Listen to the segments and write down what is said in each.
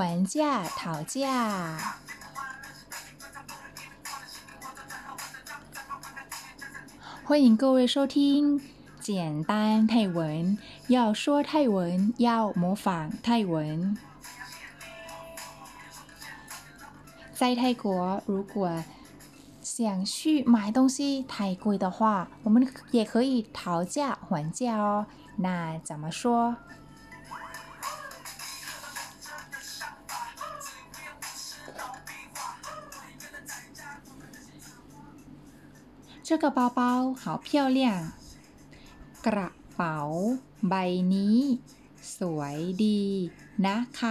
还价讨价。欢迎各位收听简单泰文。要说泰文，要模仿泰文。在泰国，如果想去买东西太贵的话，我们也可以讨价还价哦。那怎么说？这个包包好漂亮，กระเป๋าใบนี้สวยดีนะคะ。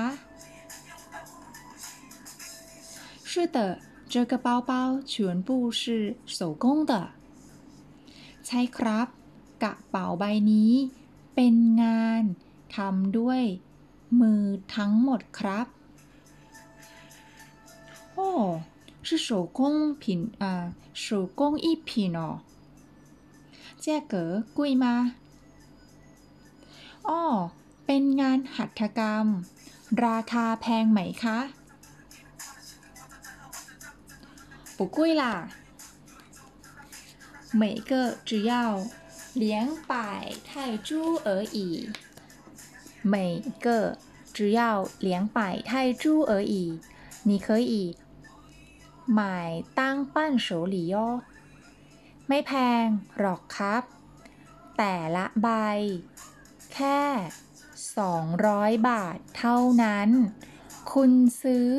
是的，这个包包全部是手工的。ใช่ครับกระเป๋าใบนี้เป็นงานทำด้วยมือทั้งหมดครับโอ้ 是手工品啊，手工艺品哦。价格贵吗？哦，เป็นงานหัตถกรรม ราคาแพงไหมคะ不贵啦，每个只要两百泰铢而已。每个只要两百泰铢而已，你可以。 หมายตั้งปั้นโฉหลีย่อไม่แพงหรอกครับ แต่ละใบ แค่ 200 บาทเท่านั้น คุณซื้อ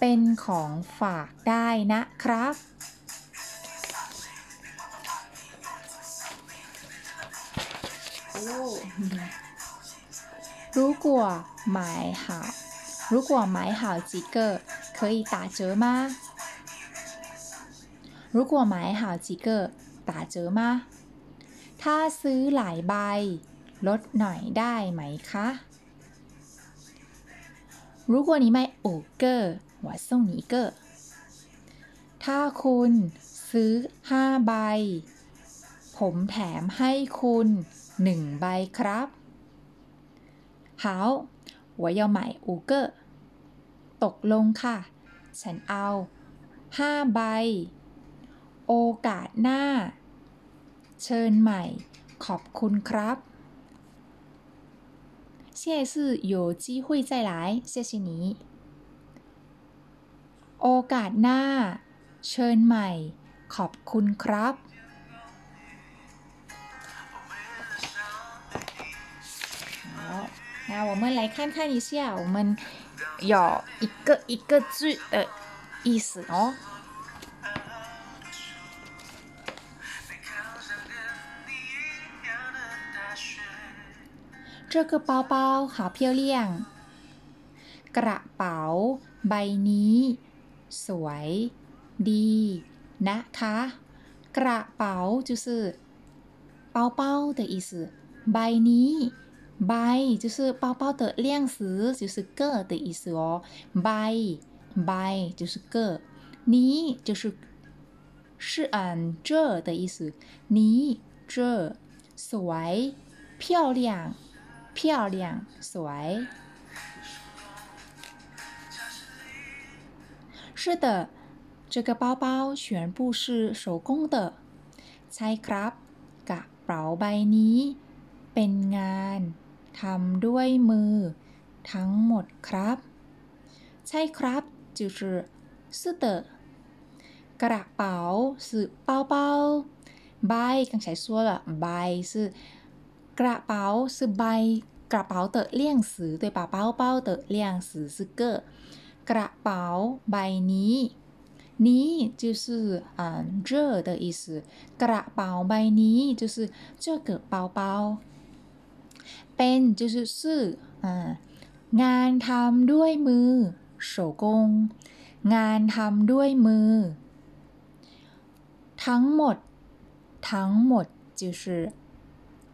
เป็นของฝากได้นะครับ如果买好如果买好几个可以打折吗 如果买好几个打折吗ถ้าซื้อหลายใบ ลดหน่อยได้ไหมคะ如果你买五个我送你一个ถ้าคุณซื้อห้าใบ ผมแถมให้คุณหนึ่งใบครับ好我要买五个ตกลงค่ะ ฉันเอาห้าใบ โอกาสหน้า เชิญใหม่ ขอบคุณครับ下次有机会再来谢谢你โอกาสหน้า เชิญใหม่ ขอบคุณครับ好，那我们来看看一下，我们有一个一个字的意思哦。 这个包包好漂亮กระเป๋าใบนี้ สวยดีนะคะกระเป๋า就是包包的意思ใบนี้ใบ就是包包的量词就是个的意思哦ใบใบ就是个นี้就是是嗯这的意思นี้这สวย漂亮 漂亮สวย是的这个包包全部是手工的ใช่ครับกระเป๋าใบนี้ เป็นงานทำด้วยมือ ทั้งหมดครับ ใช่ครับ就是是的กระเป๋า是包包ใบ刚才说了ใบ是 กระเป๋า是ใบกระเป๋า的量词对吧包包的量词是个กระเป๋าใบนี้นี้就是嗯这的意思กระเป๋าใบนี้就是这个包包เป็น就是是อ่างานทำด้วยมือ手工งานทำด้วยมือ ทั้งหมด ทั้งหมด就是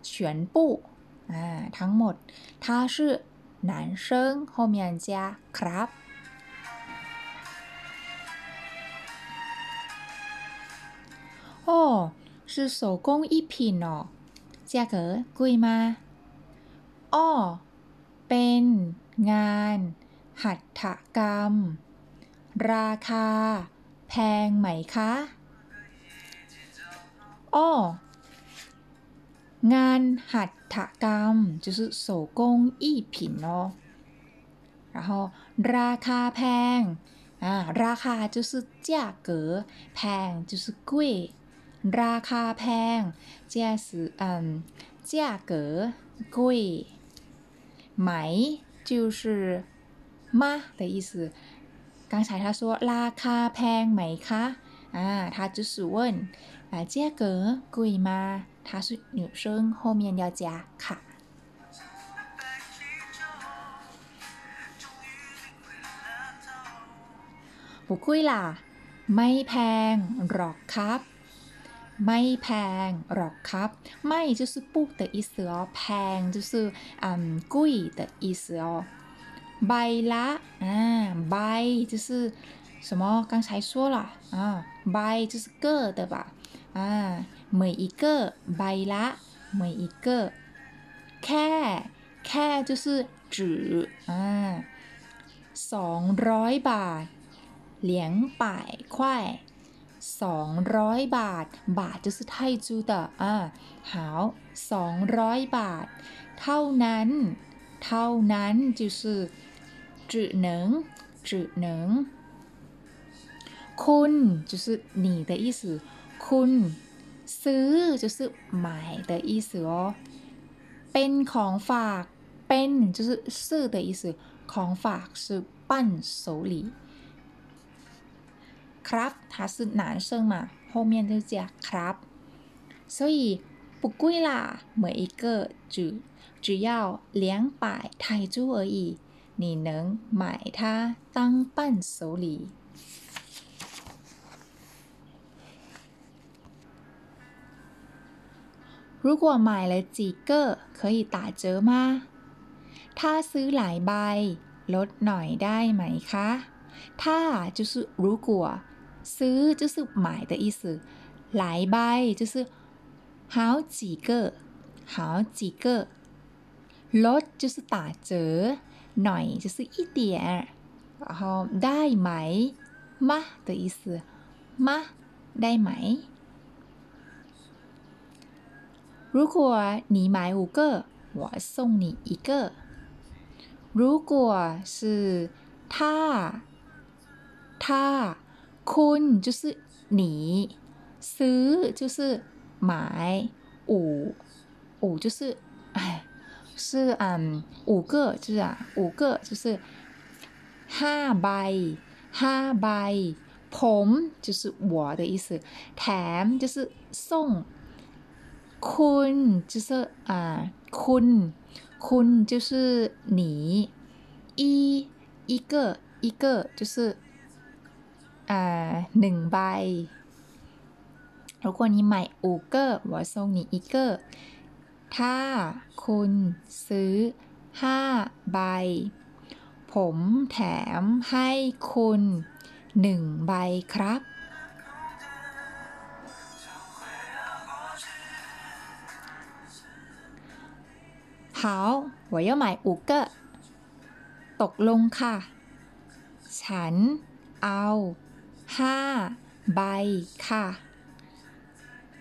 全部啊，ทั้งหมด他是男生后面加ครับ哦，是手工艺品哦，价格贵吗？哦，เป็นงาน หัตถกรรม ราคา แพงไหมคะอ้อ งานหัตถกรรม就是手工艺品哦然后ราคาแพงอ่าราคา就是价格แพง就是贵ราคาแพง这是嗯价格贵买就是吗的意思刚才他说ราคาแพงไหมคะ啊他就是问啊价格贵吗 她是女生后面要加卡不贵啦ไม่แพงหรอกครับ ไม่แพงหรอกครับไม่就是不的意思哦แพง就是嗯贵的意思哦ใบละอ่าใบ就是什么刚才说了啊ใบ就是个的吧啊 เหมยอีเกอใบละเหมยอีเกอแค่แค่จุซือจือ่าสองร้อยบาท เหลียงป่ายควายสองร้อยบาท บาทจะซื้อไทยจูเตออ่าหาวสองร้อยบาท เท่านั้น เท่านั้นจือซื้อจือนึ่งจือนึ่งคุณจือซื้อหนีแคุณ ซื้อ就是买的意思哦เป็นของฝาก เป็น就是是的意思ของฝาก是伴手礼ครับ它是男生嘛后面就加ครับ所以不贵啦每一个只只要两百泰铢而已你能买它当伴手礼 如果买了几个可以打折吗ถ้าซื้อหลายใบ ลดหน่อยได้ไหมคะถ้า就是如果ซื้อ就是买的意思หลายใบ就是好几个好几个ลด就是打折หน่อย就是一点然后ได้ไหม吗的意思吗ได้ไหม 如果你买五个我送你一个如果是他他คุณ就是你ซื้อ就是买五五就是哎是嗯五个就是啊五个就是ห้าใบห้าใบผม就是我的意思แถม就是送 คุณ就是啊คุณคุณ就是你一一个一个就是啊หนึ่งใบ如果你买五个我送你一个ถ้าคุณซื้อห้าใบ ผมแถมให้คุณหนึ่งใบครับ 好我要买五个ตกลงค่ะ ฉันเอาห้าใบค่ะ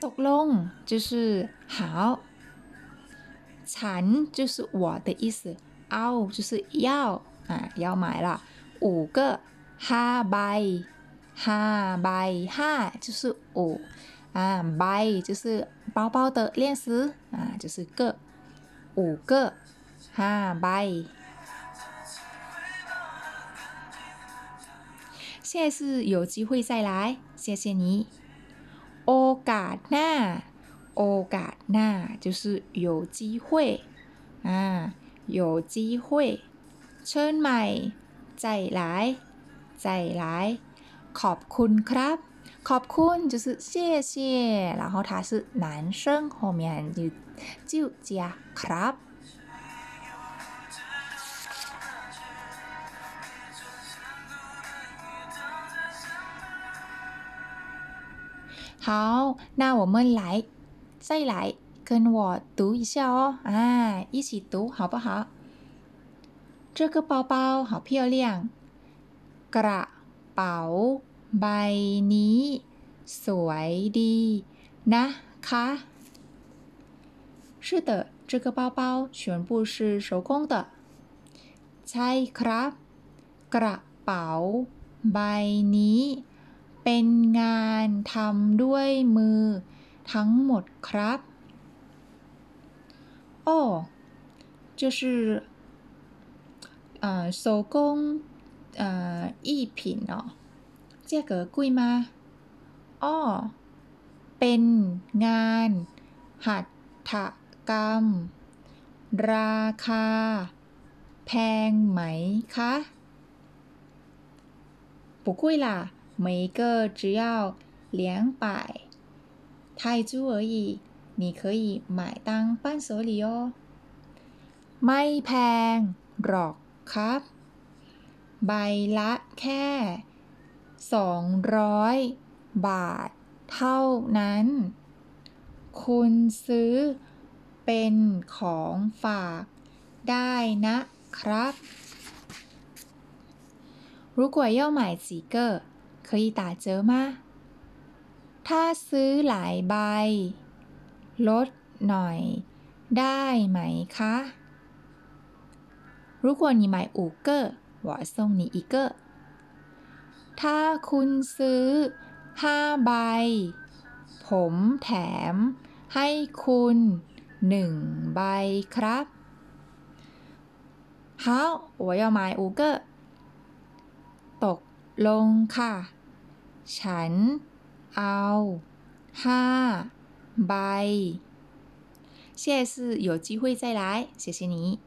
ตกลง就是好ฉัน就是我的意思เอา就是要啊要买了五个ห้าใบห้าใบห้า就是五啊ใบ就是包包的链丝啊就是个 五个ห้าใบ下次有机会再来谢谢你โอกาสหน้าโอกาสหน้า就是有机会啊有机会เชิญใหม่再来再来ขอบคุณครับ ขอบคุณ就是谢谢然后他是男生后面就就加ครับ好，那我们来再来跟我读一下哦，啊，一起读好不好？ 这个包包好漂亮กระเป๋า ใบนี้ สวยดีนะคะ是的这个包包全部是手工的ใช่ครับ กระเป๋าใบนี้ เป็นงานทำด้วยมือ ทั้งหมดครับ哦就是呃手工呃艺品哦 价格贵吗อ๋อเป็นงาน หัตถกรรม ราคา แพงไหมคะ不贵啦，每一个只要两百泰铢而已，你可以买当伴手礼哦。ไม่แพงหรอกครับ ใบละแค่ สองร้อยบาท เท่านั้น คุณซื้อเป็นของฝากได้นะครับ如果要买几个可以打折吗ถ้าซื้อหลายใบ ลดหน่อย ได้ไหมคะ如果你买五个我送你一个 ถ้าคุณซื้อห้าใบ ผมแถม ให้คุณหนึ่งใบครับ好我要买五个ตกลงค่ะ ฉัน เอาห้าใบ下次有机会再来谢谢你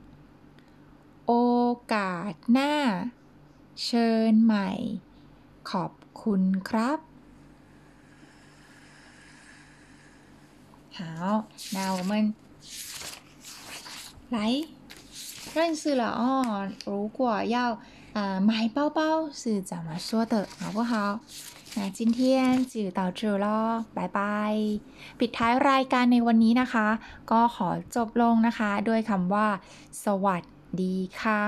โอกาสหน้า เชิญใหม่ ขอบคุณครับ好那我们来认识了哦如果要啊，买包包是怎么说的，好不好？那今天就到这咯บายบาย ปิดท้ายรายการในวันนี้นะคะ ก็ขอจบลงนะคะ ด้วยคำว่า สวัสดีค่ะ